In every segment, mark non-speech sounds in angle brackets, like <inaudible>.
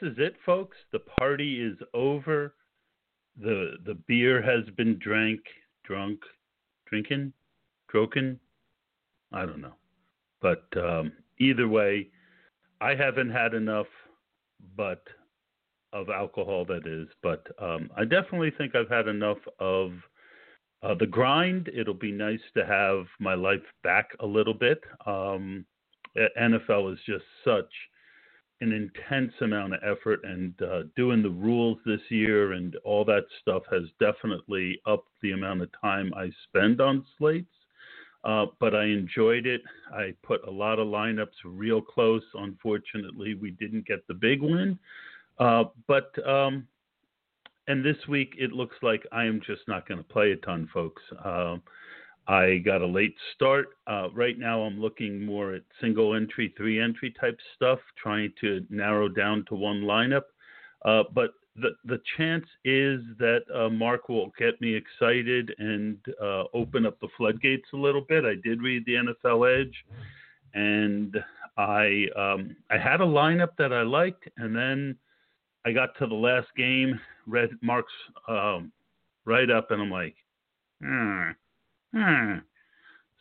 This is it, folks. The party is over. the The beer has been drank, drunk, drinking, droken. I don't know, but um, either way, I haven't had enough, but of alcohol that is. But um, I definitely think I've had enough of uh, the grind. It'll be nice to have my life back a little bit. Um, NFL is just such an intense amount of effort, and uh, doing the rules this year and all that stuff has definitely upped the amount of time I spend on slates. Uh, but I enjoyed it. I put a lot of lineups real close. Unfortunately, we didn't get the big win. Uh, but um, and this week it looks like I am just not going to play a ton, folks. Uh, I got a late start. Uh, right now, I'm looking more at single entry, three entry type stuff, trying to narrow down to one lineup. Uh, but the the chance is that uh, Mark will get me excited and uh, open up the floodgates a little bit. I did read the NFL Edge, and I um, I had a lineup that I liked, and then I got to the last game, read Mark's um, write up, and I'm like, hmm, hmm.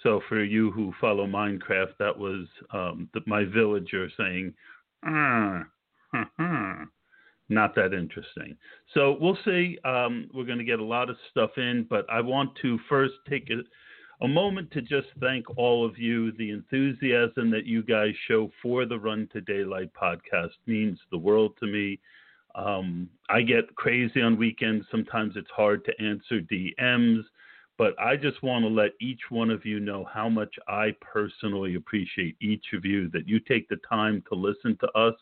So for you who follow Minecraft, that was um, the, my villager saying, hmm, hmm, hmm. not that interesting. So we'll see. Um, we're going to get a lot of stuff in, but I want to first take a, a moment to just thank all of you. The enthusiasm that you guys show for the Run to Daylight podcast means the world to me. Um, I get crazy on weekends. Sometimes it's hard to answer DMs, but I just want to let each one of you know how much I personally appreciate each of you that you take the time to listen to us.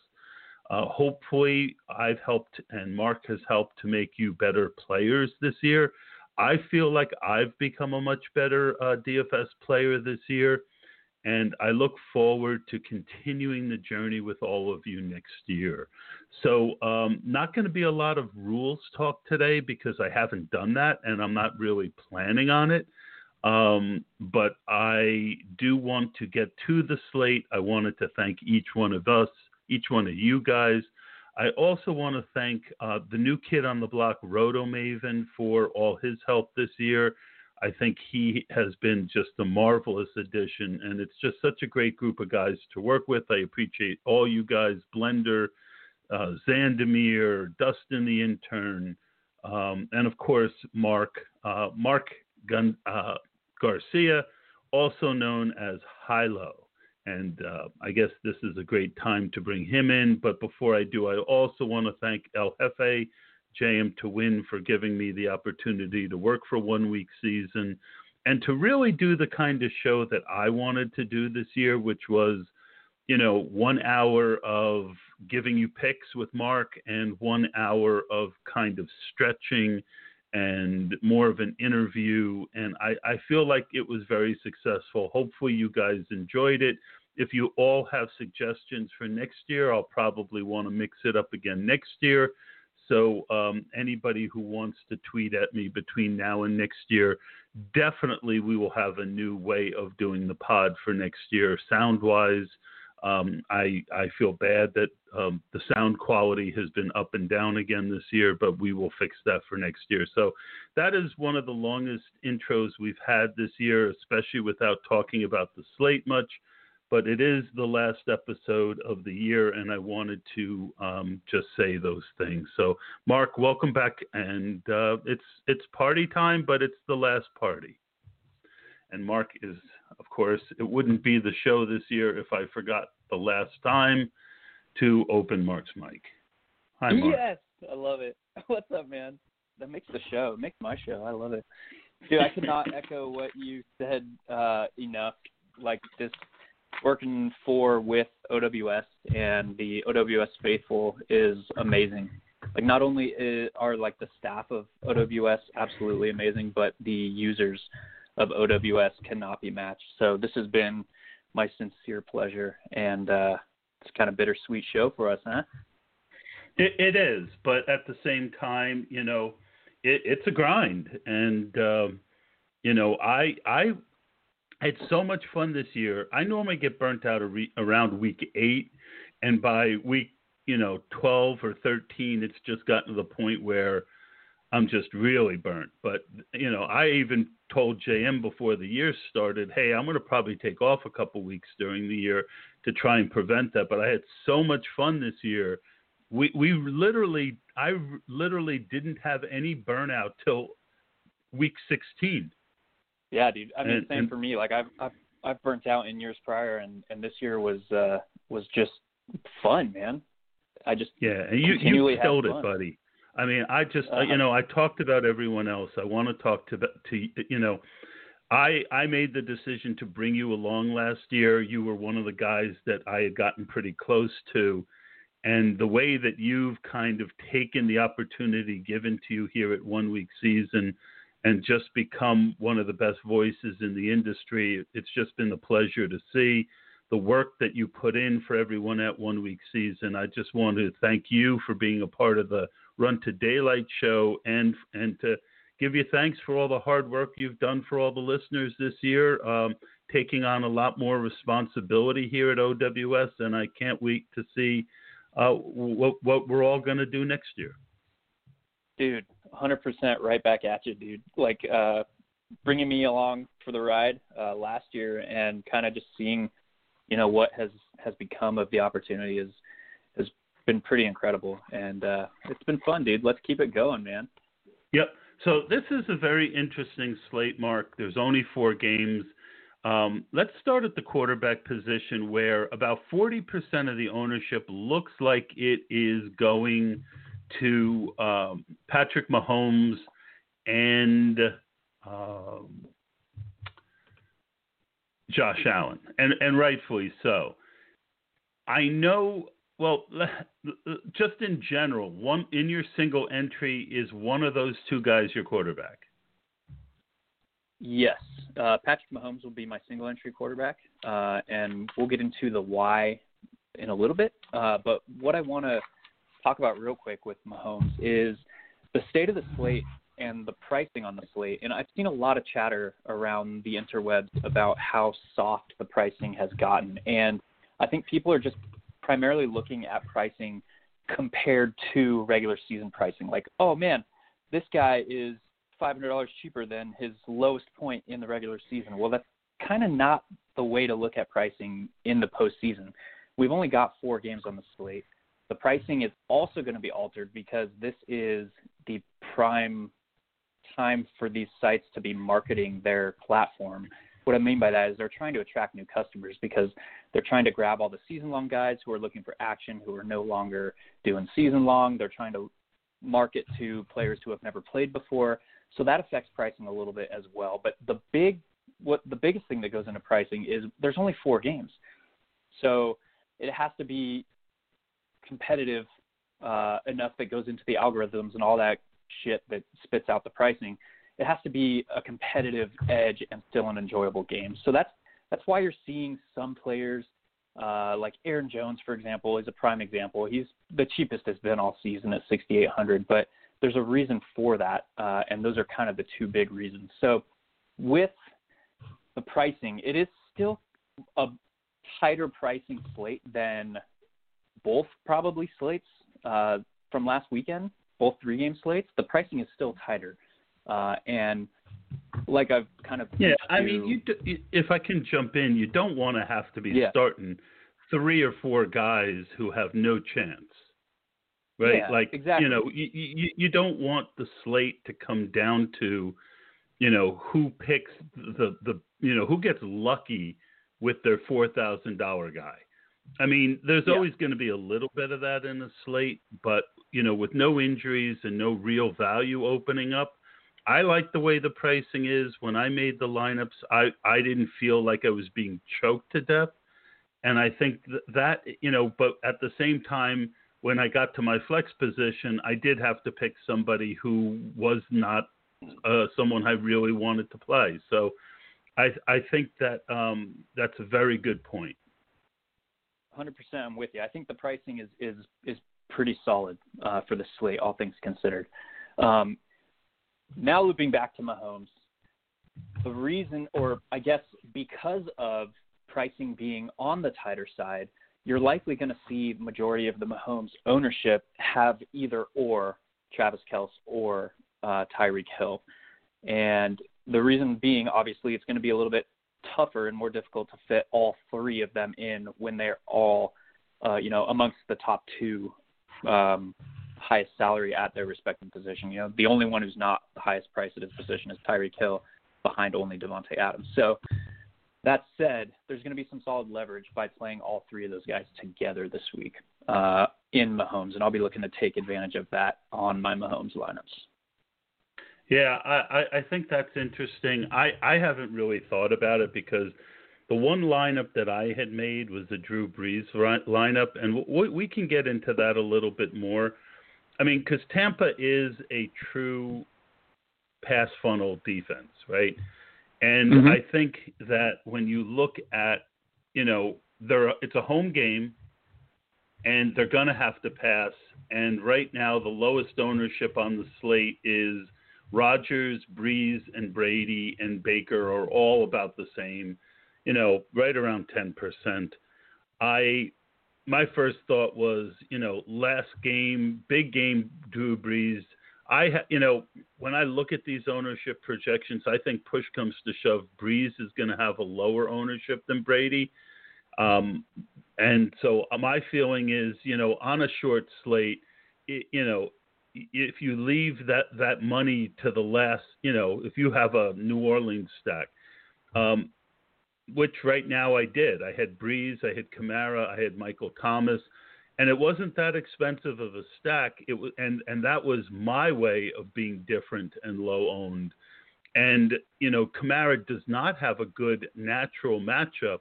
Uh, hopefully, I've helped and Mark has helped to make you better players this year. I feel like I've become a much better uh, DFS player this year, and I look forward to continuing the journey with all of you next year. So, um, not going to be a lot of rules talk today because I haven't done that and I'm not really planning on it. Um, but I do want to get to the slate. I wanted to thank each one of us, each one of you guys. I also want to thank uh, the new kid on the block, Roto Maven, for all his help this year. I think he has been just a marvelous addition, and it's just such a great group of guys to work with. I appreciate all you guys, Blender, uh, Xandamere, Dustin the intern, um, and of course Mark uh, Mark Gun- uh, Garcia, also known as Hilow. And uh, I guess this is a great time to bring him in. But before I do, I also want to thank El Jefe, JM to Win, for giving me the opportunity to work for one week season and to really do the kind of show that I wanted to do this year, which was, you know, one hour of giving you picks with Mark and one hour of kind of stretching and more of an interview. And I, I feel like it was very successful. Hopefully, you guys enjoyed it. If you all have suggestions for next year, I'll probably want to mix it up again next year. So, um, anybody who wants to tweet at me between now and next year, definitely we will have a new way of doing the pod for next year, sound wise. Um, I I feel bad that um, the sound quality has been up and down again this year, but we will fix that for next year. So that is one of the longest intros we've had this year, especially without talking about the slate much. But it is the last episode of the year, and I wanted to um, just say those things. So, Mark, welcome back, and uh, it's it's party time, but it's the last party. And Mark is, of course, it wouldn't be the show this year if I forgot the last time to open Mark's mic. Hi, Mark. Yes, I love it. <laughs> What's up, man? That makes the show, makes my show. I love it. Dude, I cannot echo what you said uh, enough. Like this working for with OWS and the OWS faithful is amazing. Like not only are like the staff of OWS absolutely amazing, but the users of OWS cannot be matched. So this has been my sincere pleasure, and uh, it's kind of bittersweet show for us, huh? It, it is, but at the same time, you know, it, it's a grind, and um, you know, I I had so much fun this year. I normally get burnt out around week eight, and by week you know twelve or thirteen, it's just gotten to the point where I'm just really burnt. But you know, I even told JM before the year started, hey, I'm going to probably take off a couple weeks during the year to try and prevent that. But I had so much fun this year. We we literally I literally didn't have any burnout till week 16. Yeah, dude. I mean, And- same and- for me. Like I've I've I've burnt out in years prior, and and this year was uh was just fun, man. I just Yeah, and you you killed it, buddy. I mean, I just Uh-huh. you know I talked about everyone else. I want to talk to to you know, I I made the decision to bring you along last year. You were one of the guys that I had gotten pretty close to, and the way that you've kind of taken the opportunity given to you here at One Week Season, and just become one of the best voices in the industry. It's just been a pleasure to see the work that you put in for everyone at One Week Season. I just want to thank you for being a part of the Run to Daylight show and and to give you thanks for all the hard work you've done for all the listeners this year, um, taking on a lot more responsibility here at OWS, and I can't wait to see uh, what what we're all going to do next year. dude 100% right back at you dude like uh bringing me along for the ride uh last year and kind of just seeing you know what has has become of the opportunity is has been pretty incredible and uh it's been fun dude let's keep it going man Yep. So this is a very interesting slate, Mark. There's only four games. Um, let's start at the quarterback position, where about 40% of the ownership looks like it is going to um, Patrick Mahomes and um, Josh Allen, and and rightfully so. I know. Well, <laughs> just in general, one in your single entry is one of those two guys your quarterback. Yes, uh, Patrick Mahomes will be my single entry quarterback, uh, and we'll get into the why in a little bit. Uh, but what I want to talk about real quick with Mahomes is the state of the slate and the pricing on the slate. And I've seen a lot of chatter around the interwebs about how soft the pricing has gotten, and I think people are just primarily looking at pricing compared to regular season pricing. Like, oh man, this guy is five hundred dollars cheaper than his lowest point in the regular season. Well, that's kind of not the way to look at pricing in the postseason. We've only got four games on the slate. The pricing is also going to be altered because this is the prime time for these sites to be marketing their platform. What I mean by that is they're trying to attract new customers because they're trying to grab all the season long guys who are looking for action, who are no longer doing season long. They're trying to market to players who have never played before. So that affects pricing a little bit as well. But the big what the biggest thing that goes into pricing is there's only four games. So it has to be competitive uh, enough that goes into the algorithms and all that shit that spits out the pricing. It has to be a competitive edge and still an enjoyable game. So that's that's why you're seeing some players uh, like Aaron Jones, for example, is a prime example. He's the cheapest has been all season at 6,800, but there's a reason for that, uh, and those are kind of the two big reasons. So with the pricing, it is still a tighter pricing slate than both probably slates uh, from last weekend, both three game slates. The pricing is still tighter, uh, and like I've kind of Yeah, I to- mean, you do, if I can jump in, you don't want to have to be Yeah. starting three or four guys who have no chance, right? Yeah, like exactly. you know, you, you you don't want the slate to come down to you know, who picks the the you know who gets lucky with their four thousand dollar guy. I mean, there's Yeah. always going to be a little bit of that in the slate, but you know, with no injuries and no real value opening up, I like the way the pricing is. When I made the lineups, I I didn't feel like I was being choked to death, and I think th- that you know, but at the same time, when I got to my flex position, I did have to pick somebody who was not uh, someone I really wanted to play. So. I, I think that um, that's a very good point. 100% I'm with you. I think the pricing is is is pretty solid uh, for the slate, all things considered. Um, now looping back to Mahomes, the reason, or I guess because of pricing being on the tighter side, you're likely going to see majority of the Mahomes ownership have either or Travis Kelce or uh, Tyreek Hill, and the reason being, obviously, it's going to be a little bit tougher and more difficult to fit all three of them in when they're all, uh, you know, amongst the top two um, highest salary at their respective position. You know, the only one who's not the highest price at his position is Tyreek Hill, behind only Davante Adams. So that said, there's going to be some solid leverage by playing all three of those guys together this week uh, in Mahomes, and I'll be looking to take advantage of that on my Mahomes lineups. Yeah, I, I, think that's interesting. I, I haven't really thought about it because the one lineup that I had made was the Drew Brees lineup, and we, we can get into that a little bit more. I mean, because Tampa is a true pass funnel defense, right? And Mhm. I think that when you look at, you know, they're, it's a home game, and they're going to have to pass. And right now, the lowest ownership on the slate is Rodgers, Brees, and Brady and Baker are all about the same, you know, right around 10%. I my first thought was, you know, last game, big game, Drew Brees. I, ha- you know, when I look at these ownership projections, I think push comes to shove, Brees is going to have a lower ownership than Brady. Um, and so my feeling is, you know, on a short slate, it, you know, if you leave that that money to the last, you know, if you have a New Orleans stack, um, which right now I did. I had Brees, I had Kamara, I had Michael Thomas, and it wasn't that expensive of a stack. It was, and and that was my way of being different and low owned. And you know, Kamara does not have a good natural matchup,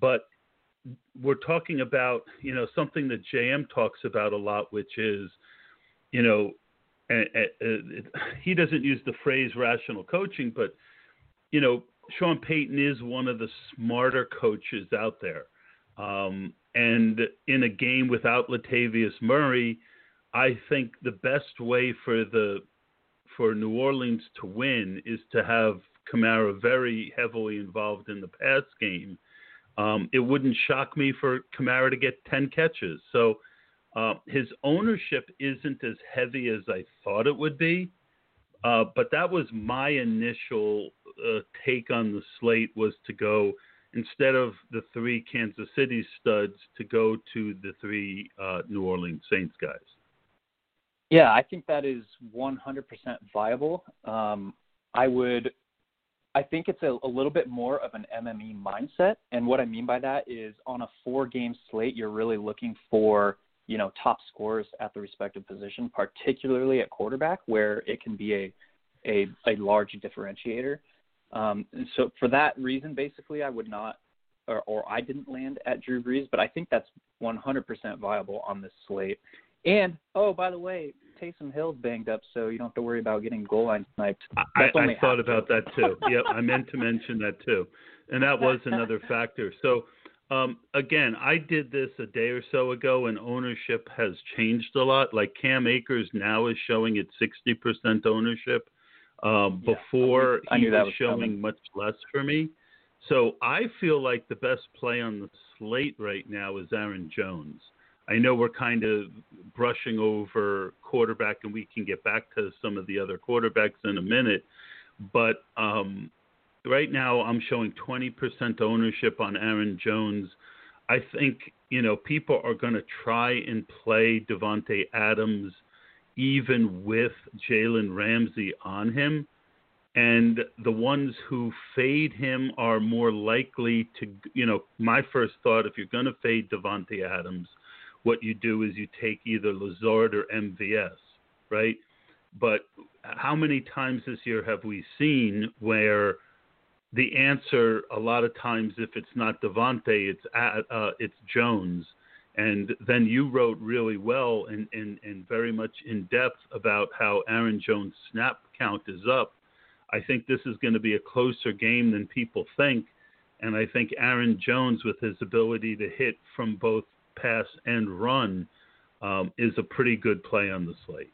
but we're talking about you know something that JM talks about a lot, which is you know, he doesn't use the phrase rational coaching, but you know, Sean Payton is one of the smarter coaches out there. Um, and in a game without Latavius Murray, I think the best way for the for New Orleans to win is to have Kamara very heavily involved in the pass game. Um, it wouldn't shock me for Kamara to get 10 catches. So uh, his ownership isn't as heavy as I thought it would be. Uh, but that was my initial uh, take on the slate was to go instead of the three Kansas City studs to go to the three uh, New Orleans Saints guys. Yeah, I think that is 100% viable. Um, I would, I think it's a, a little bit more of an MME mindset, and what I mean by that is on a four-game slate, you're really looking for you know top scorers at the respective position, particularly at quarterback, where it can be a a, a large differentiator. Um, so for that reason, basically, I would not, or, or I didn't land at Drew Brees, but I think that's 100% viable on this slate. And oh, by the way, Taysom Hill's banged up, so you don't have to worry about getting goal line sniped. I, That's I thought about that too. yep, I meant to mention that too, and that <laughs> was another factor. So um, again, I did this a day or so ago, and ownership has changed a lot. Like Cam Akers now is showing at 60% ownership. Um, Yeah, before I he knew that was was showing coming. much less for me. So I feel like the best play on the slate right now is Aaron Jones. I know we're kind of brushing over quarterback, and we can get back to some of the other quarterbacks in a minute. But um, right now, I'm showing 20% ownership on Aaron Jones. I think you know people are going to try and play Davante Adams even with Jalen Ramsey on him. and the ones who fade him are more likely to, you know, my first thought if you're going to fade Davante Adams, what you do is you take either Lazard or MVS, right? But how many times this year have we seen where the answer a lot of times if it's not Davante, it's uh, it's Jones, and then you wrote really well and, and, and very much in depth about how Aaron Jones' snap count is up. I think this is going to be a closer game than people think, and I think Aaron Jones, with his ability to hit from both pass and run, um, is a pretty good play on the slate.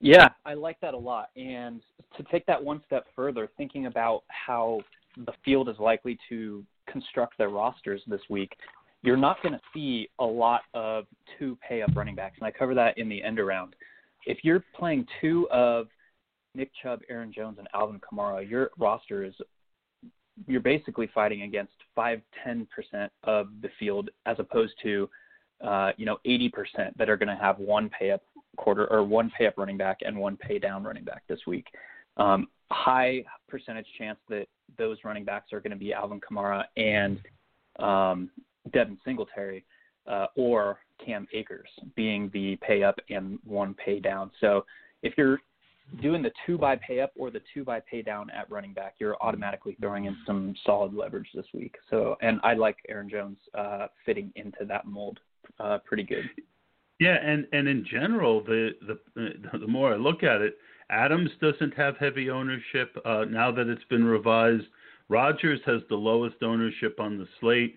Yeah, I like that a lot. And to take that one step further, thinking about how the field is likely to construct their rosters this week, you're not going to see a lot of two pay up running backs. And I cover that in the end around. If you're playing two of Nick Chubb, Aaron Jones, and Alvin Kamara, your roster is you're basically fighting against five, ten percent of the field as opposed to uh, you know, 80% that are going to have one pay up quarter or one pay up running back and one pay down running back this week. Um, high percentage chance that those running backs are going to be Alvin Kamara and um, Devin Singletary uh, or Cam Akers being the pay up and one pay down. So if you're doing the two by pay up or the two by pay down at running back, you're automatically throwing in some solid leverage this week. So, and I like Aaron Jones uh, fitting into that mold uh, pretty good. Yeah, and and in general, the the the more I look at it, Adams doesn't have heavy ownership uh, now that it's been revised. Rodgers has the lowest ownership on the slate.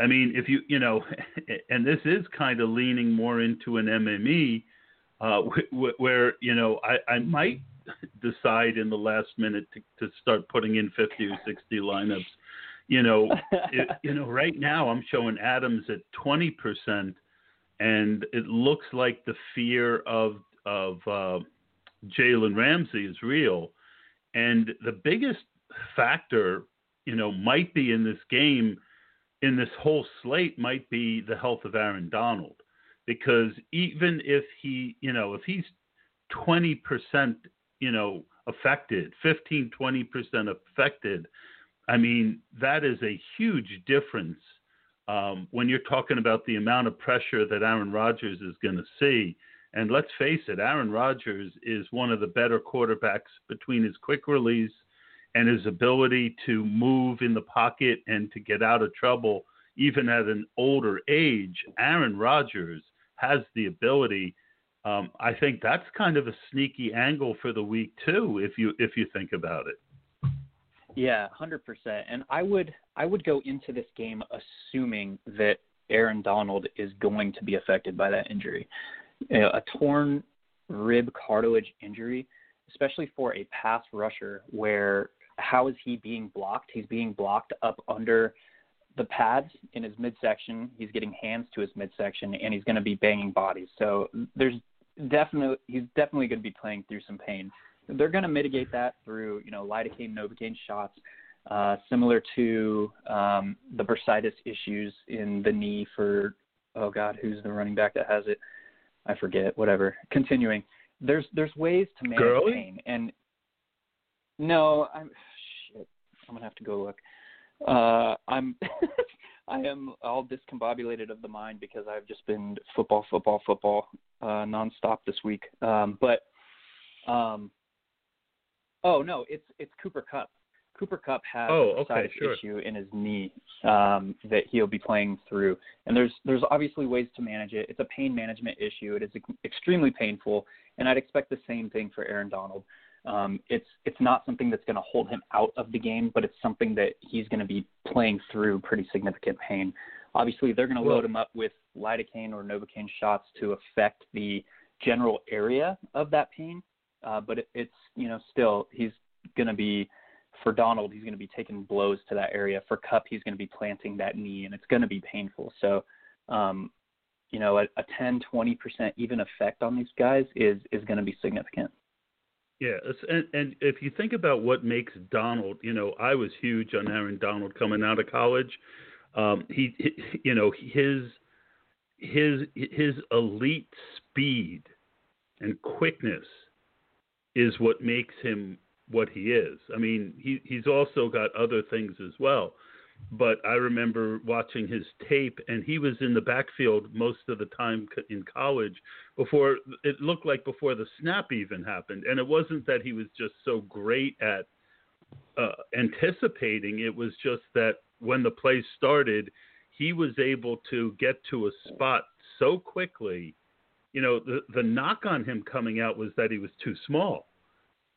I mean, if you you know, <laughs> and this is kind of leaning more into an MME, uh, where you know I, I might decide in the last minute to, to start putting in 50 or 60 lineups you know, it, you know, right now I'm showing Adams at 20%, and it looks like the fear of of uh, Jalen Ramsey is real, and the biggest factor, you know, might be in this game, in this whole slate, might be the health of Aaron Donald, because even if he, you know, if he's 20%, you know, affected, 15, 20% affected I mean, that is a huge difference um, when you're talking about the amount of pressure that Aaron Rodgers is going to see. And let's face it, Aaron Rodgers is one of the better quarterbacks between his quick release and his ability to move in the pocket and to get out of trouble, even at an older age. Aaron Rodgers has the ability. Um, I think that's kind of a sneaky angle for the week too, if you if you think about it. Yeah, hundred percent. And I would I would go into this game assuming that Aaron Donald is going to be affected by that injury. You know, a torn rib cartilage injury, especially for a pass rusher, where how is he being blocked? He's being blocked up under the pads in his midsection. He's getting hands to his midsection, and he's going to be banging bodies. So there's definitely he's definitely going to be playing through some pain they're going to mitigate that through you know lidocaine novocaine shots uh, similar to um, the bursitis issues in the knee for oh god who's the running back that has it? I forget whatever. Continuing. There's there's ways to manage Gurley? pain and no i'm shit. I'm gonna have to go look. Uh i'm <laughs> i am all discombobulated of the mind because i've just been football football football uh nonstop this week. Um but um Oh no, it's it's Cooper Kupp. Cooper Kupp has oh, a okay, sure. issue in his knee um, that he'll be playing through, and there's there's obviously ways to manage it. It's a pain management issue. It is extremely painful, and I'd expect the same thing for Aaron Donald. Um, it's it's not something that's going to hold him out of the game, but it's something that he's going to be playing through pretty significant pain. Obviously, they're going to load him up with lidocaine or novocaine shots to affect the general area of that pain, uh, but it, it's you know still he's going to be for Donald he's going to be taking blows to that area. For Kupp he's going to be planting that knee and it's going to be painful. So um, you know a, a 10 20 percent even effect on these guys is is going to be significant. Yeah, and, and if you think about what makes Donald, you know, I was huge on Aaron Donald coming out of college. Um, he, he, you know, his his his elite speed and quickness is what makes him what he is. I mean, he he's also got other things as well. But I remember watching his tape, and he was in the backfield most of the time in college. Before it looked like before the snap even happened, and it wasn't that he was just so great at uh, anticipating. It was just that when the play started, he was able to get to a spot so quickly. You know, the the knock on him coming out was that he was too small.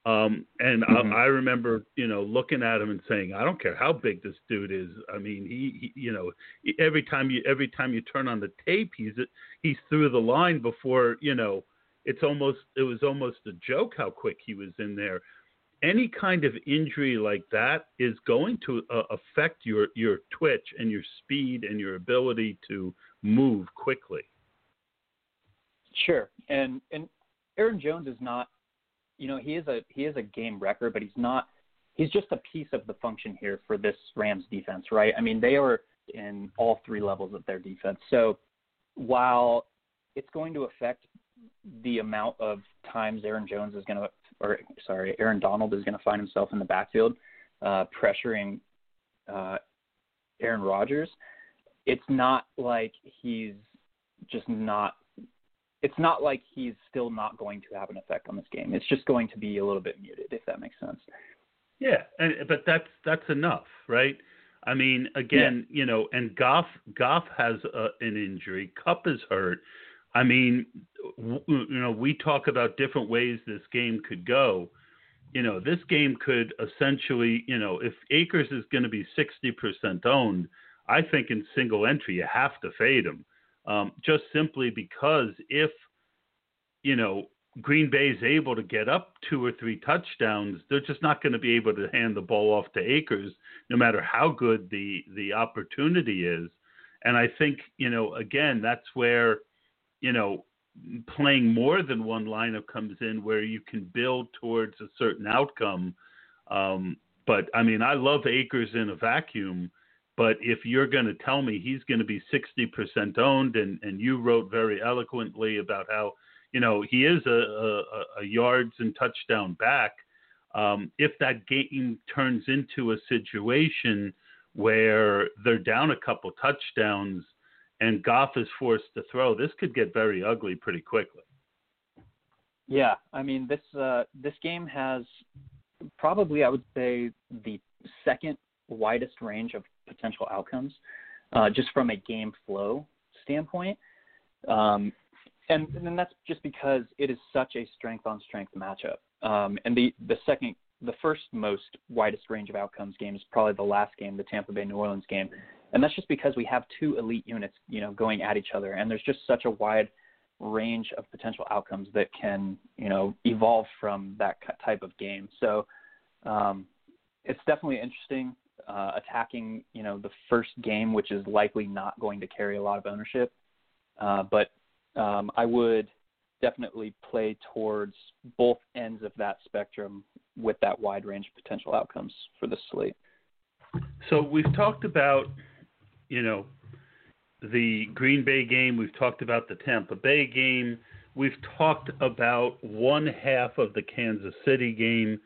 Um, and mm-hmm. I, I remember, you know, looking at him and saying, I don't care how big this dude is. I mean, he, he you know, every time you every time you turn on the tape, he's he's through the line before, you know, it's almost it was almost a joke how quick he was in there any kind of injury like that is going to uh, affect your your twitch and your speed and your ability to move quickly. Sure, and and Aaron Jones is not, you know, he is a he is a game wrecker, but he's not. He's just a piece of the function here for this Rams defense, right? I mean, they are in all three levels of their defense. So while it's going to affect the amount of times Aaron Jones is going to or sorry, Aaron Donald is going to find himself in the backfield uh, pressuring uh, Aaron Rodgers. It's not like he's just not. It's not like he's still not going to have an effect on this game. It's just going to be a little bit muted, if that makes sense. Yeah, and but that's that's enough, right? I mean, again, yeah. you know, and Goff Goff has uh, an injury. Kupp is hurt. I mean, you know, we talk about different ways this game could go. You know, this game could essentially, you know, if Akers is going to be 60% owned, I think in single entry you have to fade him, um, just simply because if, you know, Green Bay is able to get up two or three touchdowns, they're just not going to be able to hand the ball off to Akers, no matter how good the the opportunity is. And I think, you know, again, that's where, you know, playing more than one lineup comes in where you can build towards a certain outcome. Um, but I mean, I love Akers in a vacuum. But if you're going to tell me he's going to be 60% owned, and, and you wrote very eloquently about how, you know, he is a, a, a yards and touchdown back, um, if that game turns into a situation where they're down a couple touchdowns and Goff is forced to throw, this could get very ugly pretty quickly. Yeah, I mean this uh, this game has probably I would say the second widest range of potential outcomes, uh, just from a game flow standpoint. Um, and, and that's just because it is such a strength on strength matchup. Um, and the the second the first most widest range of outcomes game is probably the last game, the Tampa Bay New Orleans game, and that's just because we have two elite units, you know, going at each other, and there's just such a wide range of potential outcomes that can, you know, evolve from that type of game. So um, it's definitely interesting uh, attacking, you know, the first game, which is likely not going to carry a lot of ownership. Uh, but um, I would definitely play towards both ends of that spectrum with that wide range of potential outcomes for the slate. So we've talked about you know, the Green Bay game. We've talked about the Tampa Bay game. We've talked about one half of the Kansas City game.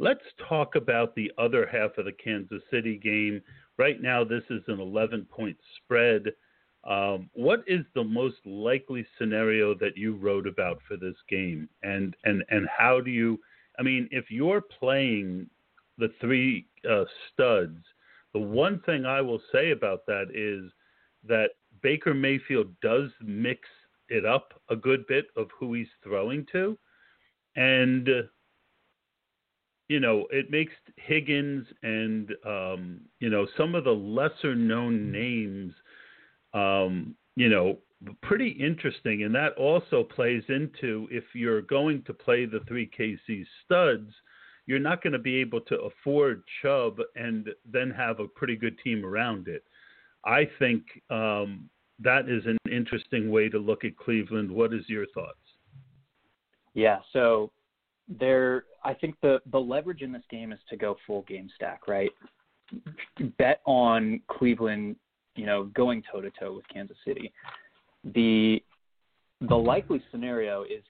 Let's talk about the other half of the Kansas City game. Right now, this is an 11 point spread. Um, what is the most likely scenario that you wrote about for this game? And, and, and how do you, I mean, if you're playing the three uh, studs, the one thing I will say about that is that Baker Mayfield does mix it up a good bit of who he's throwing to. And, you know, it makes Higgins and, um, you know, some of the lesser known names, um, you know, pretty interesting. And that also plays into if you're going to play the three KC studs – you're not going to be able to afford Chubb and then have a pretty good team around it. I think um, that is an interesting way to look at Cleveland. What is your thoughts? Yeah, so there, I think the the leverage in this game is to go full game stack, right? Bet on Cleveland, you know, going toe to toe with Kansas City. The the likely scenario is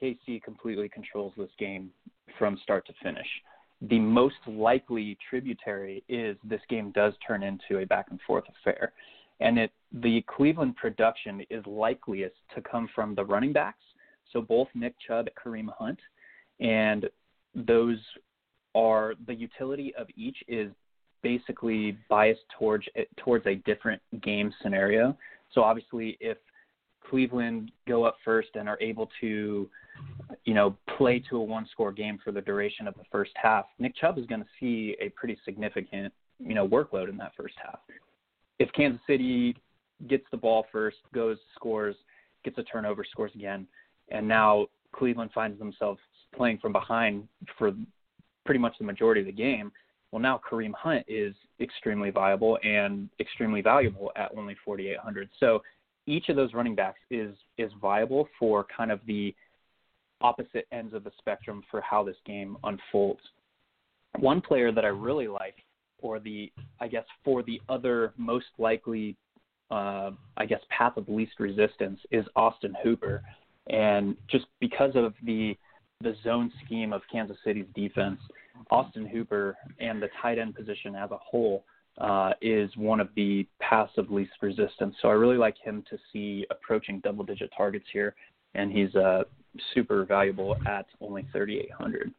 KC completely controls this game from start to finish. the most likely tributary is this game does turn into a back and forth affair. And it the Cleveland production is likeliest to come from the running backs. So both Nick Chubb and Kareem Hunt. And those are the utility of each is basically biased towards eh, towards a different game scenario. So obviously if Cleveland go up first and are able to, you know, play to a one score game for the duration of the first half, Nick Chubb is going to see a pretty significant, you know, workload in that first half. If Kansas City gets the ball first, goes, scores, gets a turnover, scores again, and now Cleveland finds themselves playing from behind for pretty much the majority of the game. Well, now Kareem Hunt is extremely viable and extremely valuable at only 4,800. So each of those running backs is is viable for kind of the opposite ends of the spectrum for how this game unfolds. One player that I really like, or the I guess for the other most likely, uh, I guess path of least resistance is Austin Hooper, and just because of the the zone scheme of Kansas City's defense, Austin Hooper and the tight end position as a whole uh, is one of the paths of least resistance. So I really like him to see approaching double digit targets here, and he's uh, super valuable at only 3,800.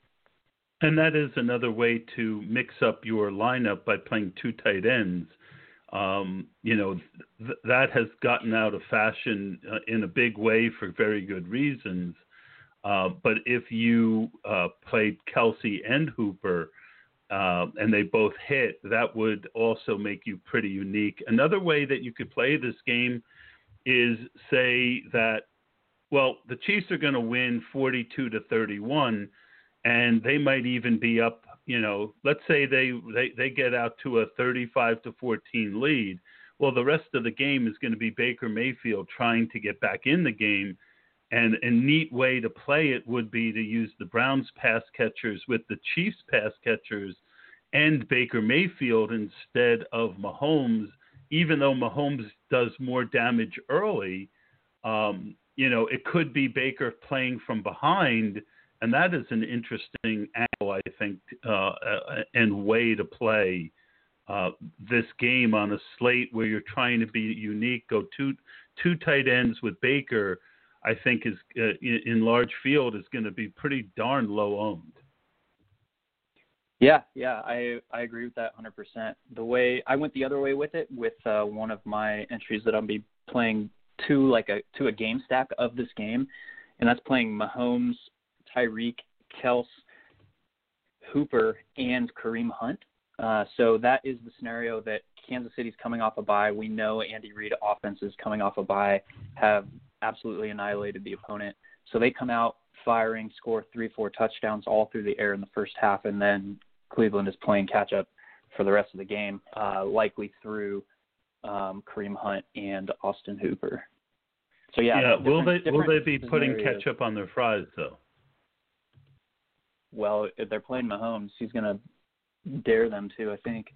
And that is another way to mix up your lineup by playing two tight ends. Um, you know, th- that has gotten out of fashion uh, in a big way for very good reasons. Uh, but if you uh, played Kelce and Hooper, uh, and they both hit, that would also make you pretty unique. Another way that you could play this game is say that, well, the Chiefs are going to win 42 to 31, and they might even be up. You know, let's say they, they they get out to a 35 to 14 lead. Well, the rest of the game is going to be Baker Mayfield trying to get back in the game and a neat way to play it would be to use the Browns pass catchers with the Chiefs pass catchers and Baker Mayfield instead of Mahomes, even though Mahomes does more damage early. Um, you know, it could be Baker playing from behind, and that is an interesting angle, I think, uh, uh and way to play uh, this game on a slate where you're trying to be unique. Go two two tight ends with Baker I think is uh, in, large field is going to be pretty darn low owned. Yeah, yeah, I I agree with that 100%. The way I went the other way with it with uh, one of my entries that I'll be playing to like a to a game stack of this game, and that's playing Mahomes, Tyreek, Kels, Hooper, and Kareem Hunt. Uh, so that is the scenario that Kansas City's coming off a bye. We know Andy Reid offenses coming off a bye have absolutely annihilated the opponent. So they come out firing, score three, four touchdowns all through the air in the first half, and then Cleveland is playing catch up for the rest of the game, uh, likely through um, Kareem Hunt and Austin Hooper. So yeah, yeah. Will they will they be putting ketchup on their fries though? Well, if they're playing Mahomes, he's gonna dare them to. I think.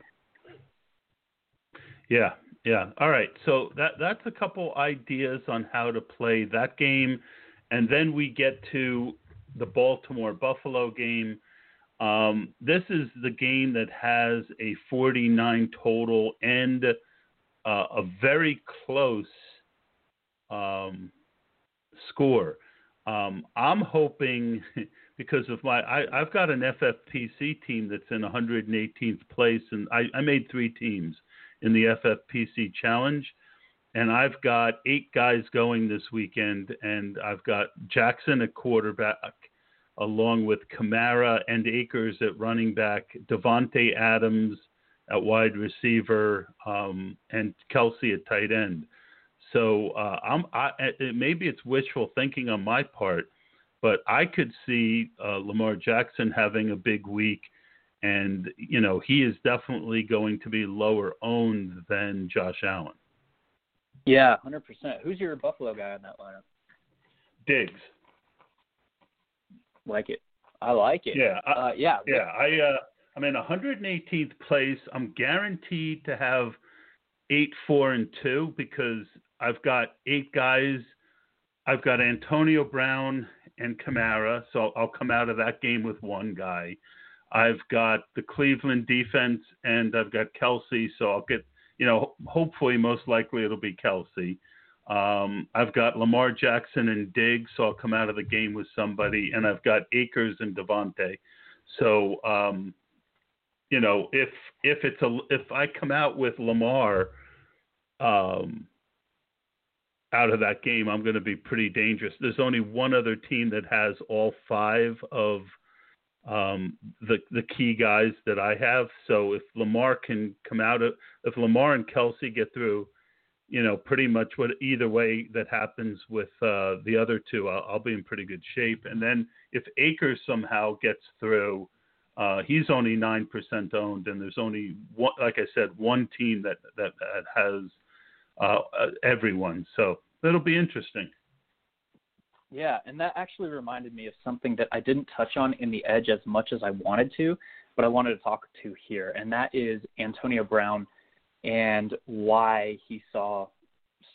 Yeah, yeah. All right. So that that's a couple ideas on how to play that game, and then we get to the Baltimore Buffalo game. Um, this is the game that has a 49 total and uh, a very close um, score. Um, I'm hoping <laughs> because of my I, have got an FFPC team that's in 118th place, and I, I made three teams in the FFPC Challenge. And I've got eight guys going this weekend, and I've got Jackson at quarterback, along with Kamara and Akers at running back, Davante Adams at wide receiver, um, and Kelce at tight end. So uh, I'm, I, it, maybe it's wishful thinking on my part, but I could see uh, Lamar Jackson having a big week and you know he is definitely going to be lower owned than Josh Allen. Yeah, hundred percent. Who's your Buffalo guy in that lineup? Diggs. Like it. I like it. Yeah. I, uh, yeah. Yeah. I uh, I'm in 118th place. I'm guaranteed to have eight, four, and two because I've got eight guys. I've got Antonio Brown and Kamara, so I'll come out of that game with one guy. I've got the Cleveland defense, and I've got Kelce, So I'll get, you know, hopefully, most likely it'll be Kelce. Um, I've got Lamar Jackson and Diggs, so I'll come out of the game with somebody, and I've got Akers and Davante. So, um, you know, if if it's a if I come out with Lamar, um, out of that game, I'm going to be pretty dangerous. There's only one other team that has all five of um, the the key guys that I have. So if Lamar can come out of if Lamar and Kelce get through, you know, pretty much what either way that happens with uh, the other two, I'll, I'll, be in pretty good shape. And then if Akers somehow gets through, uh, he's only nine percent owned, and there's only one, like I said, one team that that, that has uh, everyone. So that'll be interesting. Yeah, and that actually reminded me of something that I didn't touch on in the edge as much as I wanted to, but I wanted to talk to here, and that is Antonio Brown and why he saw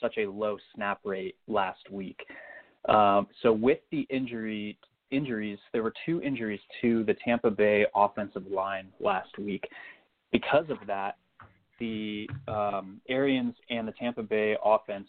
such a low snap rate last week. Um, so with the injury injuries, there were two injuries to the Tampa Bay offensive line last week. Because of that, the um, Arians and the Tampa Bay offense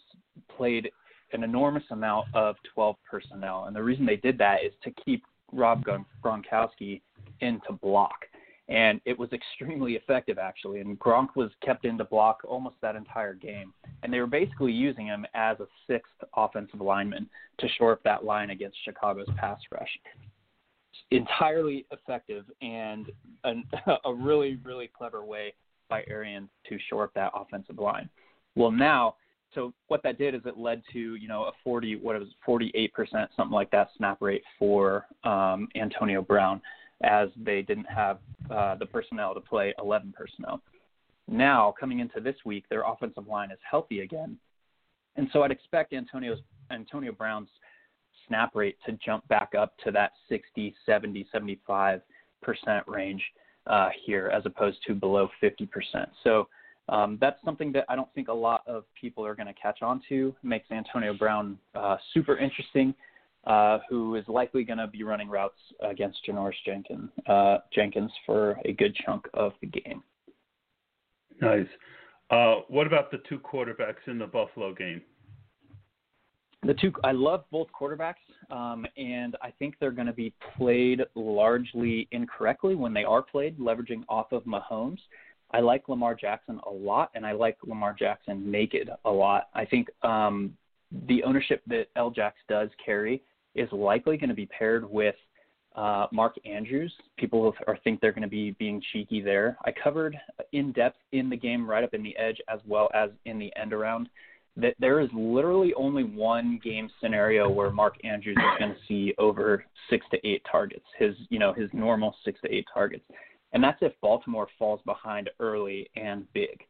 played an enormous amount of 12 personnel. And the reason they did that is to keep Rob Gronkowski in to block. And it was extremely effective, actually. And Gronk was kept in to block almost that entire game. And they were basically using him as a sixth offensive lineman to shore up that line against Chicago's pass rush. Entirely effective and an, <laughs> a really, really clever way by Arians to shore up that offensive line. Well, now, so what that did is it led to you know a 40, what it was 48 percent, something like that snap rate for um, Antonio Brown, as they didn't have uh, the personnel to play 11 personnel. Now, coming into this week, their offensive line is healthy again, and so I'd expect Antonio's Antonio Brown's snap rate to jump back up to that 60, 70, 75 percent range uh, here as opposed to below 50%. So um, that's something that I don't think a lot of people are going to catch on to. Makes Antonio Brown uh, super interesting, uh, who is likely going to be running routes against Janoris Jenkins, uh, Jenkins for a good chunk of the game. Nice. Uh, what about the two quarterbacks in the Buffalo game? The two, I love both quarterbacks, um, and I think they're going to be played largely incorrectly when they are played, leveraging off of Mahomes. I like Lamar Jackson a lot, and I like Lamar Jackson naked a lot. I think um, the ownership that L-Jax does carry is likely going to be paired with uh, Mark Andrews. People are think they're going to be being cheeky there. I covered in depth in the game, right up in the edge, as well as in the end around that there is literally only one game scenario where Mark Andrews is going to see over six to eight targets, his you know his normal six to eight targets, and that's if Baltimore falls behind early and big.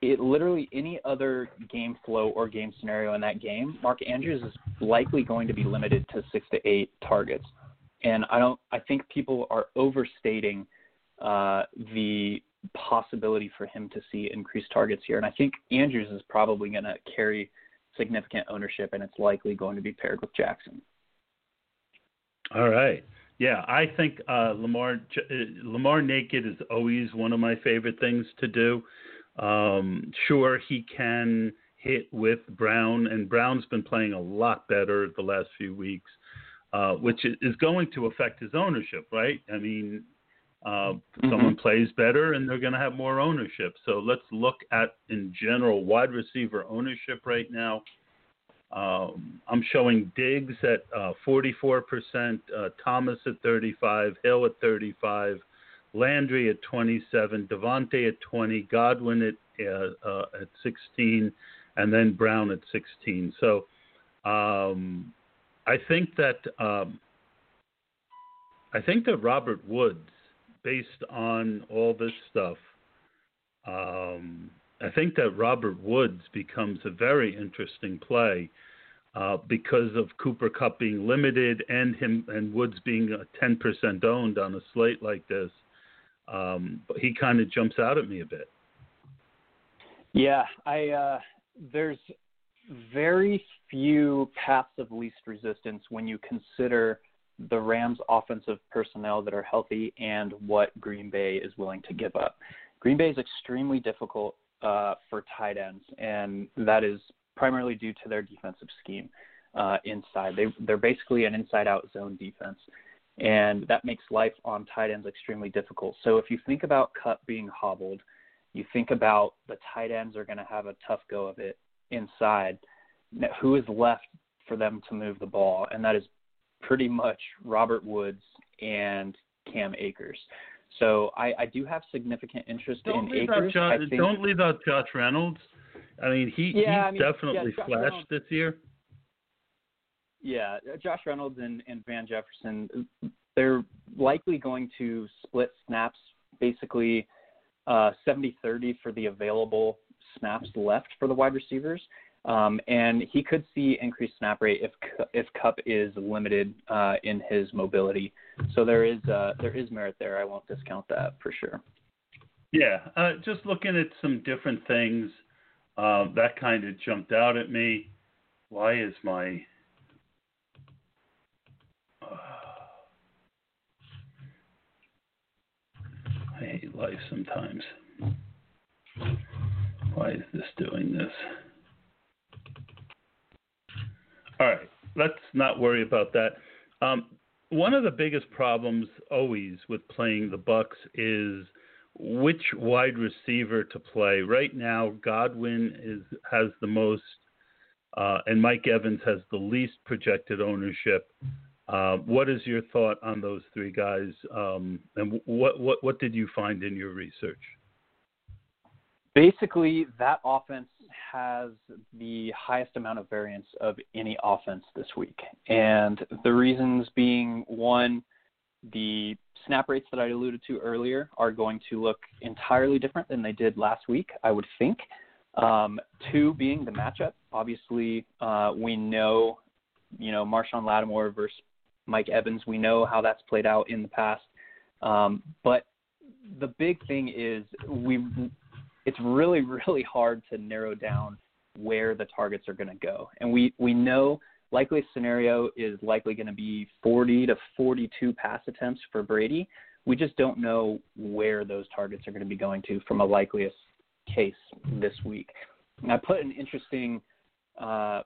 It literally any other game flow or game scenario in that game, Mark Andrews is likely going to be limited to six to eight targets, and I don't. I think people are overstating uh, the possibility for him to see increased targets here. And I think Andrews is probably going to carry significant ownership, and it's likely going to be paired with Jackson. All right. Yeah, I think uh, Lamar uh, Lamar naked is always one of my favorite things to do. Um, sure, he can hit with Brown, and Brown's been playing a lot better the last few weeks, uh, which is going to affect his ownership, right? I mean, uh, mm-hmm. Someone plays better, and they're going to have more ownership. So let's look at, in general, wide receiver ownership right now. Um, I'm showing Diggs at uh, 44%, uh, Thomas at 35, Hill at 35, Landry at 27, Davante at 20, Godwin at uh, uh, at 16, and then Brown at 16. So um, I think that um, I think that Robert Woods based on all this stuff, um, I think that Robert Woods becomes a very interesting play uh, because of Cooper Kupp being limited and him and Woods being 10% owned on a slate like this. Um, but he kind of jumps out at me a bit. Yeah, I uh, there's very few paths of least resistance when you consider the Rams' offensive personnel that are healthy and what Green Bay is willing to give up. Green Bay is extremely difficult uh, for tight ends, and that is primarily due to their defensive scheme uh, inside. They, they're basically an inside-out zone defense, and that makes life on tight ends extremely difficult. So if you think about Kupp being hobbled, you think about the tight ends are going to have a tough go of it inside. Now, who is left for them to move the ball? And that is pretty much Robert Woods and Cam Akers. So I, I do have significant interest don't in leave Akers. Out Josh, think, don't leave out Josh Reynolds. I mean, he Yeah, he's I mean, definitely yeah, flashed Reynolds- this year. Yeah, Josh Reynolds and, and Van Jefferson, they're likely going to split snaps basically uh, 70-30 for the available snaps left for the wide receivers. Um, and he could see increased snap rate if if Kupp is limited uh, in his mobility. So there is uh, there is merit there. I won't discount that for sure. Yeah, uh, just looking at some different things, uh, that kind of jumped out at me. Why is my I hate life sometimes. Why is this doing this? All right, let's not worry about that. Um, one of the biggest problems always with playing the Bucks is which wide receiver to play. Right now, Godwin is has the most, uh, and Mike Evans has the least projected ownership. Uh, what is your thought on those three guys? Um, and what what what did you find in your research? Basically, that offense has the highest amount of variance of any offense this week. And the reasons being one, the snap rates that I alluded to earlier are going to look entirely different than they did last week, I would think. Um, two being the matchup. Obviously, uh, we know, you know, Marshon Lattimore versus Mike Evans. We know how that's played out in the past. Um, but the big thing is we it's really <laughs> really hard to narrow down where the targets are going to go. And we we know likely scenario is likely going to be 40 to 42 pass attempts for Brady. We just don't know where those targets are going to be going to from a likeliest case this week. And I put an interesting uh,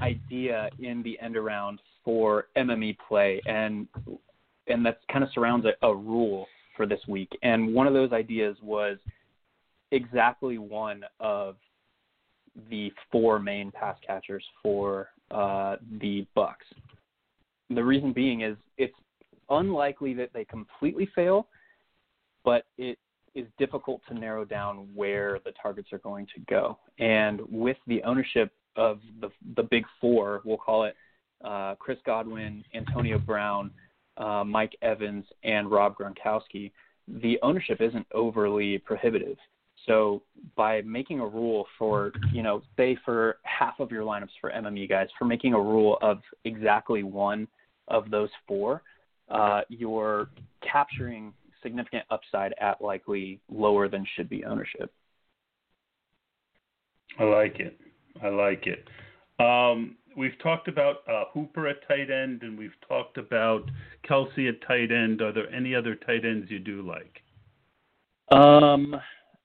idea in the end around for MME play and and that kind of surrounds a, a rule for this week. And one of those ideas was exactly one of the four main pass catchers for uh, the Bucks. The reason being is it's unlikely that they completely fail, but it is difficult to narrow down where the targets are going to go. And with the ownership of the the big four, we'll call it uh, Chris Godwin, Antonio Brown, uh, Mike Evans, and Rob Gronkowski, the ownership isn't overly prohibitive. So by making a rule for, you know, say for half of your lineups for MME guys, for making a rule of exactly one of those four, uh, you're capturing significant upside at likely lower than should be ownership. I like it. I like it. Um, we've talked about uh, Hooper at tight end, and we've talked about Kelce at tight end. Are there any other tight ends you do like? Um,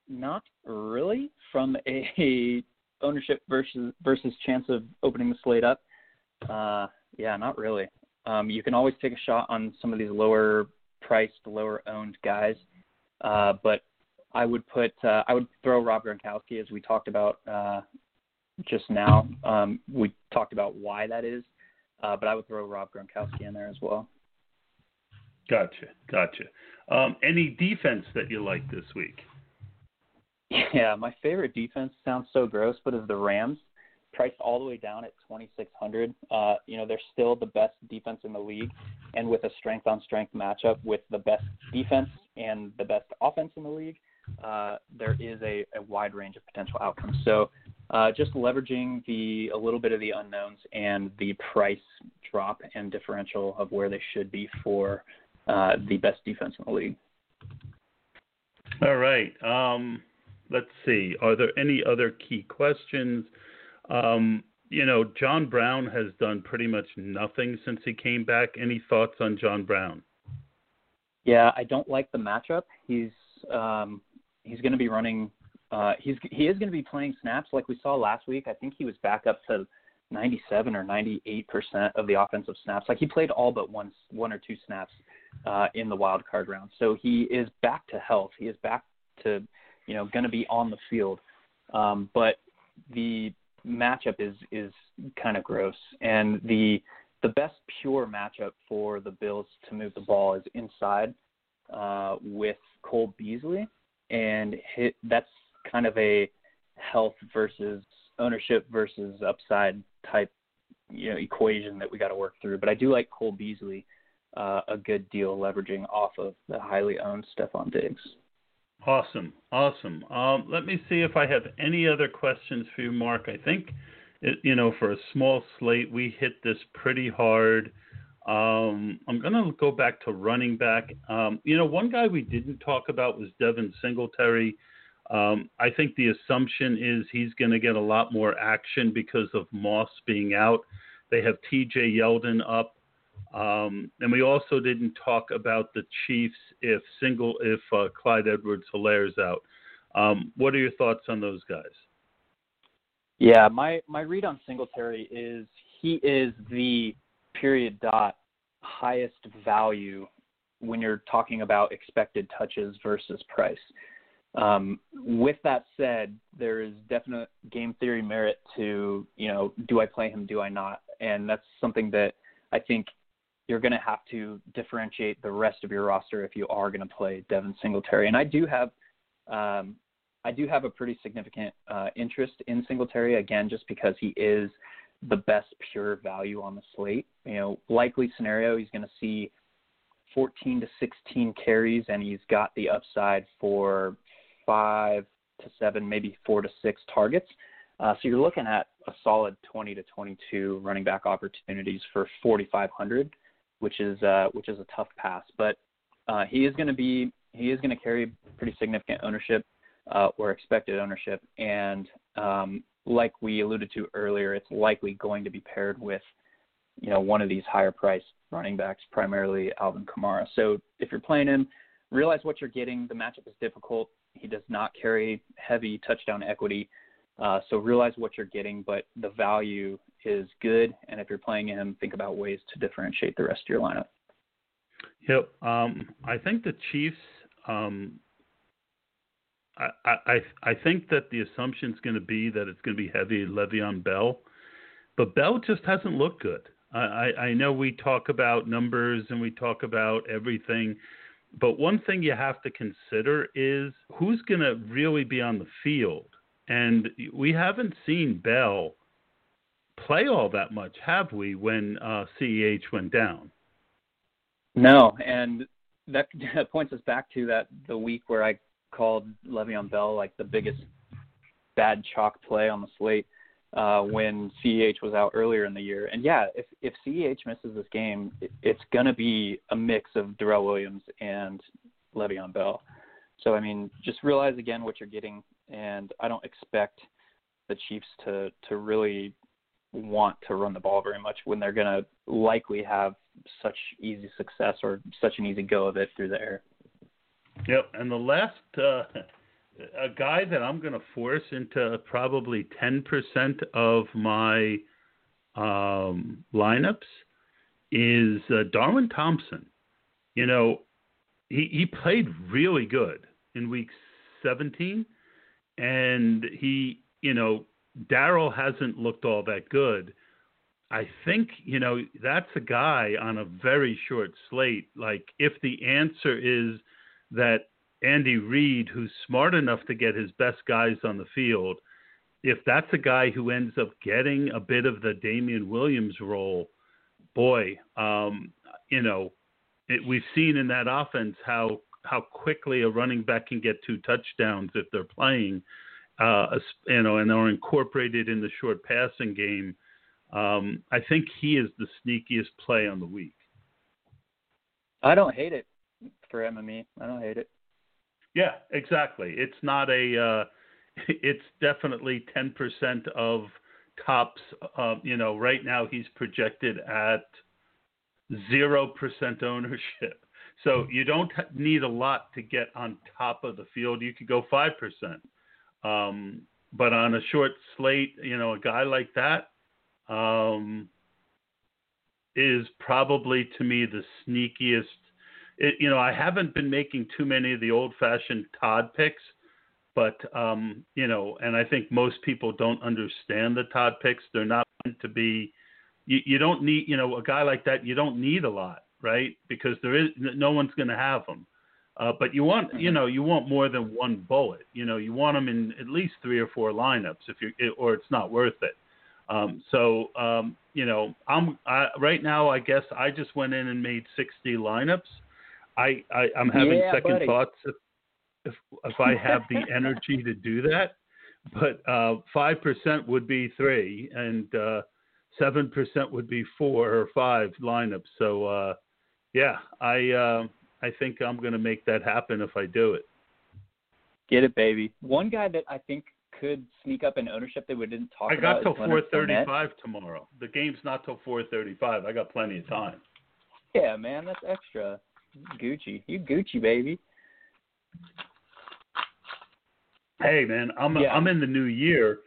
not really. From a <laughs> ownership versus versus chance of opening the slate up, uh, yeah, not really. Um, you can always take a shot on some of these lower priced, lower owned guys, uh, but I would put uh, I would throw Rob Gronkowski as we talked about uh, just now. Um, we talked about why that is, uh, but I would throw Rob Gronkowski in there as well. Gotcha, gotcha. Um, any defense that you like this week? Yeah, my favorite defense sounds so gross, but is the Rams, priced all the way down at 2600. Uh, you know, they're still the best defense in the league, and with a strength on strength matchup with the best defense and the best offense in the league, uh, there is a, a wide range of potential outcomes. So, uh, just leveraging the a little bit of the unknowns and the price drop and differential of where they should be for uh, the best defense in the league. All right. Um, let's see. Are there any other key questions? Um, you know, John Brown has done pretty much nothing since he came back. Any thoughts on John Brown? Yeah, I don't like the matchup. He's um, he's going to be running. Uh, he's he is going to be playing snaps like we saw last week. I think he was back up to 97 or 98 percent of the offensive snaps. Like he played all but one one or two snaps uh, in the wild card round. So he is back to health. He is back to you know going to be on the field. Um, but the matchup is is kind of gross, and the the best pure matchup for the Bills to move the ball is inside uh, with Cole Beasley, and hit, that's kind of a health versus ownership versus upside type you know equation that we got to work through. But I do like Cole Beasley uh, a good deal, leveraging off of the highly owned Stefon Diggs. Awesome, awesome. Um, let me see if I have any other questions for you, Mark. I think, it, you know, for a small slate, we hit this pretty hard. Um, I'm going to go back to running back. Um, you know, one guy we didn't talk about was Devin Singletary. Um, I think the assumption is he's going to get a lot more action because of Moss being out. They have T.J. Yeldon up. Um, and we also didn't talk about the Chiefs if single if uh, Clyde Edwards-Hilaire's out. Um, what are your thoughts on those guys? Yeah, my my read on Singletary is he is the period dot highest value when you're talking about expected touches versus price. Um, with that said, there is definite game theory merit to you know do I play him, do I not, and that's something that I think you're going to have to differentiate the rest of your roster if you are going to play Devin Singletary. And I do have, um, I do have a pretty significant uh, interest in Singletary again, just because he is the best pure value on the slate. You know, likely scenario, he's going to see 14 to 16 carries, and he's got the upside for five to seven, maybe four to six targets. Uh, so you're looking at a solid 20 to 22 running back opportunities for 4,500 which is uh, which is a tough pass. But uh, he is going to be he is going to carry pretty significant ownership uh, or expected ownership, and um, like we alluded to earlier, it's likely going to be paired with you know one of these higher priced running backs, primarily Alvin Kamara. So if you're playing him, realize what you're getting. The matchup is difficult. He does not carry heavy touchdown equity. Uh, so realize what you're getting, but the value is good. And if you're playing him, think about ways to differentiate the rest of your lineup. Yep. Um, I think the Chiefs. Um, I, I I think that the assumption is going to be that it's going to be heavy Le'Veon Bell, but Bell just hasn't looked good. I, I know we talk about numbers and we talk about everything, but one thing you have to consider is who's going to really be on the field. And we haven't seen Bell play all that much, have we, when uh, CEH went down? No, and <laughs> that, points us back to that the week where I called Le'Veon Bell like the biggest bad chalk play on the slate uh, when CEH was out earlier in the year. And yeah, if if CEH misses this game, it, it's going to be a mix of Darrel Williams and Le'Veon Bell. So I mean, just realize again what you're getting, and I don't expect the Chiefs to to really want to run the ball very much when they're going to likely have such easy success or such an easy go of it through the air. Yep, and the last uh, a guy that I'm going to force into probably 10% of my um, lineups is uh, Darwin Thompson. You know, he he played really good in week 17, and he you know Darrel hasn't looked all that good. I think, you know, that's a guy on a very short slate. Like, if the answer is that Andy Reid, who's smart enough to get his best guys on the field, if that's a guy who ends up getting a bit of the Damien Williams role, boy, um, you know, it, we've seen in that offense how how quickly a running back can get two touchdowns if they're playing uh, you know, and are incorporated in the short passing game. Um, I think he is the sneakiest play on the week. I don't hate it for MME. I don't hate it. Yeah, exactly. It's not a. Uh, <laughs> it's definitely ten percent of tops. Uh, you know, right now he's projected at zero percent ownership. So you don't need a lot to get on top of the field. You could go five percent, um, but on a short slate, you know, a guy like that um, is probably to me the sneakiest. It, you know, I haven't been making too many of the old-fashioned Todd picks, but um, you know, and I think most people don't understand the Todd picks. They're not meant to be. You, you don't need, you know, a guy like that. You don't need a lot, right? Because there is no one's going to have them. Uh, but you want, you know, you want more than one bullet. You know, you want them in at least three or four lineups if you, or it's not worth it. Um, so, um, you know, I'm I, right now. I guess I just went in and made 60 lineups. I, I am having Yeah, second buddy. thoughts if, if if I have the <laughs> energy to do that. But uh, five percent would be three, and uh, seven percent would be four or five lineups. So uh, yeah, I uh, I think I'm going to make that happen if I do it. Get it, baby. One guy that I think could sneak up in ownership that we didn't talk about. I got till is Leonard Fournette. 4:35 tomorrow. The game's not till 4:35. I got plenty of time. Yeah, man, that's extra. Gucci, you Gucci, baby. Hey man, I'm Yeah. I'm in the new year.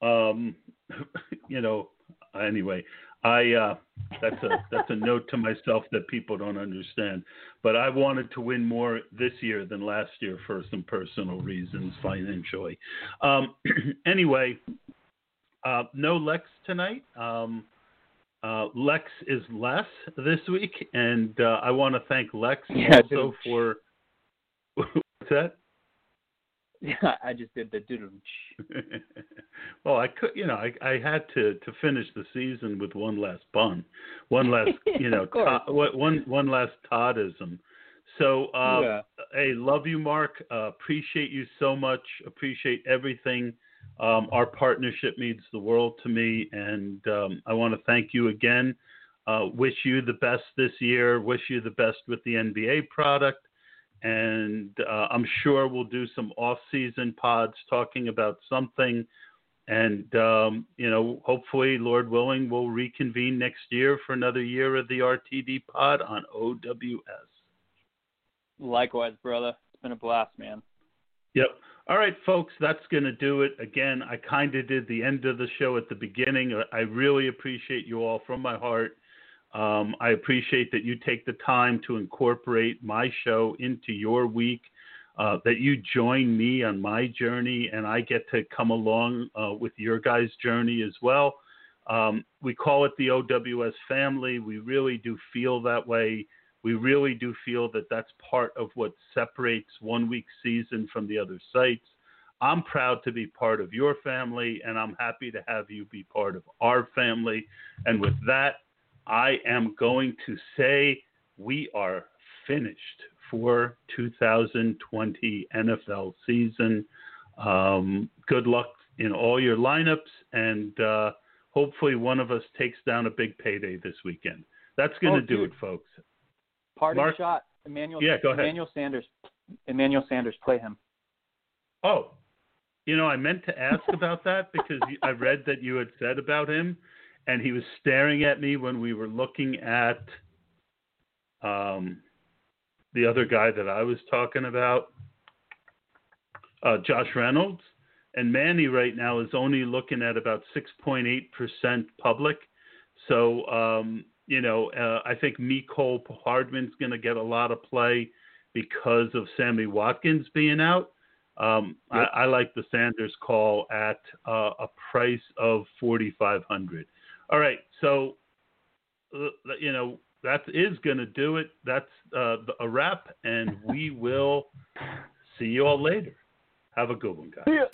Um, <laughs> you know. Anyway, I uh, that's a that's a note to myself that people don't understand. But I wanted to win more this year than last year for some personal reasons, financially. Um, <clears throat> anyway, uh, no Lex tonight. Um, uh, Lex is less this week, and uh, I want to thank Lex Yeah, also for <laughs> what's that. <laughs> Yeah, I just did the doodle. <laughs> well, I could, you know, I, I had to to finish the season with one last pun, one last, <laughs> you know, to, one one last Toddism. So, uh, yeah. hey, love you, Mark. Uh, appreciate you so much. Appreciate everything. Um, our partnership means the world to me, and um, I want to thank you again. Uh, wish you the best this year. Wish you the best with the NBA product, and uh, I'm sure we'll do some off-season pods talking about something. And um, you know, hopefully, Lord willing, we'll reconvene next year for another year of the RTD pod on OWS. Likewise, brother. It's been a blast, man. Yep. All right, folks, that's going to do it. Again, I kind of did the end of the show at the beginning. I really appreciate you all from my heart. Um, I appreciate that you take the time to incorporate my show into your week, uh, that you join me on my journey, and I get to come along uh, with your guys' journey as well. Um, we call it the OWS family. We really do feel that way we really do feel that that's part of what separates one week season from the other sites. I'm proud to be part of your family, and I'm happy to have you be part of our family. And with that, I am going to say we are finished for 2020 NFL season. Um, good luck in all your lineups, and uh, hopefully one of us takes down a big payday this weekend. That's going to Oh, do dude. it, folks. Party Mark? shot. Emmanuel. Yeah, go ahead. Emmanuel Sanders. Emmanuel Sanders. Play him. Oh, you know, I meant to ask about that because I read that you had said about him, and he was staring at me when we were looking at um, the other guy that I was talking about, uh, Josh Reynolds. And Manny right now is only looking at about 6.8% public. So, um, you know, uh, I think Mecole Hardman's going to get a lot of play because of Sammy Watkins being out. Um, Yep. I, I like the Sanders call at uh, a price of 4500 All right. So, uh, you know, that is going to do it. That's uh, a wrap, and we will see you all later. Have a good one, guys.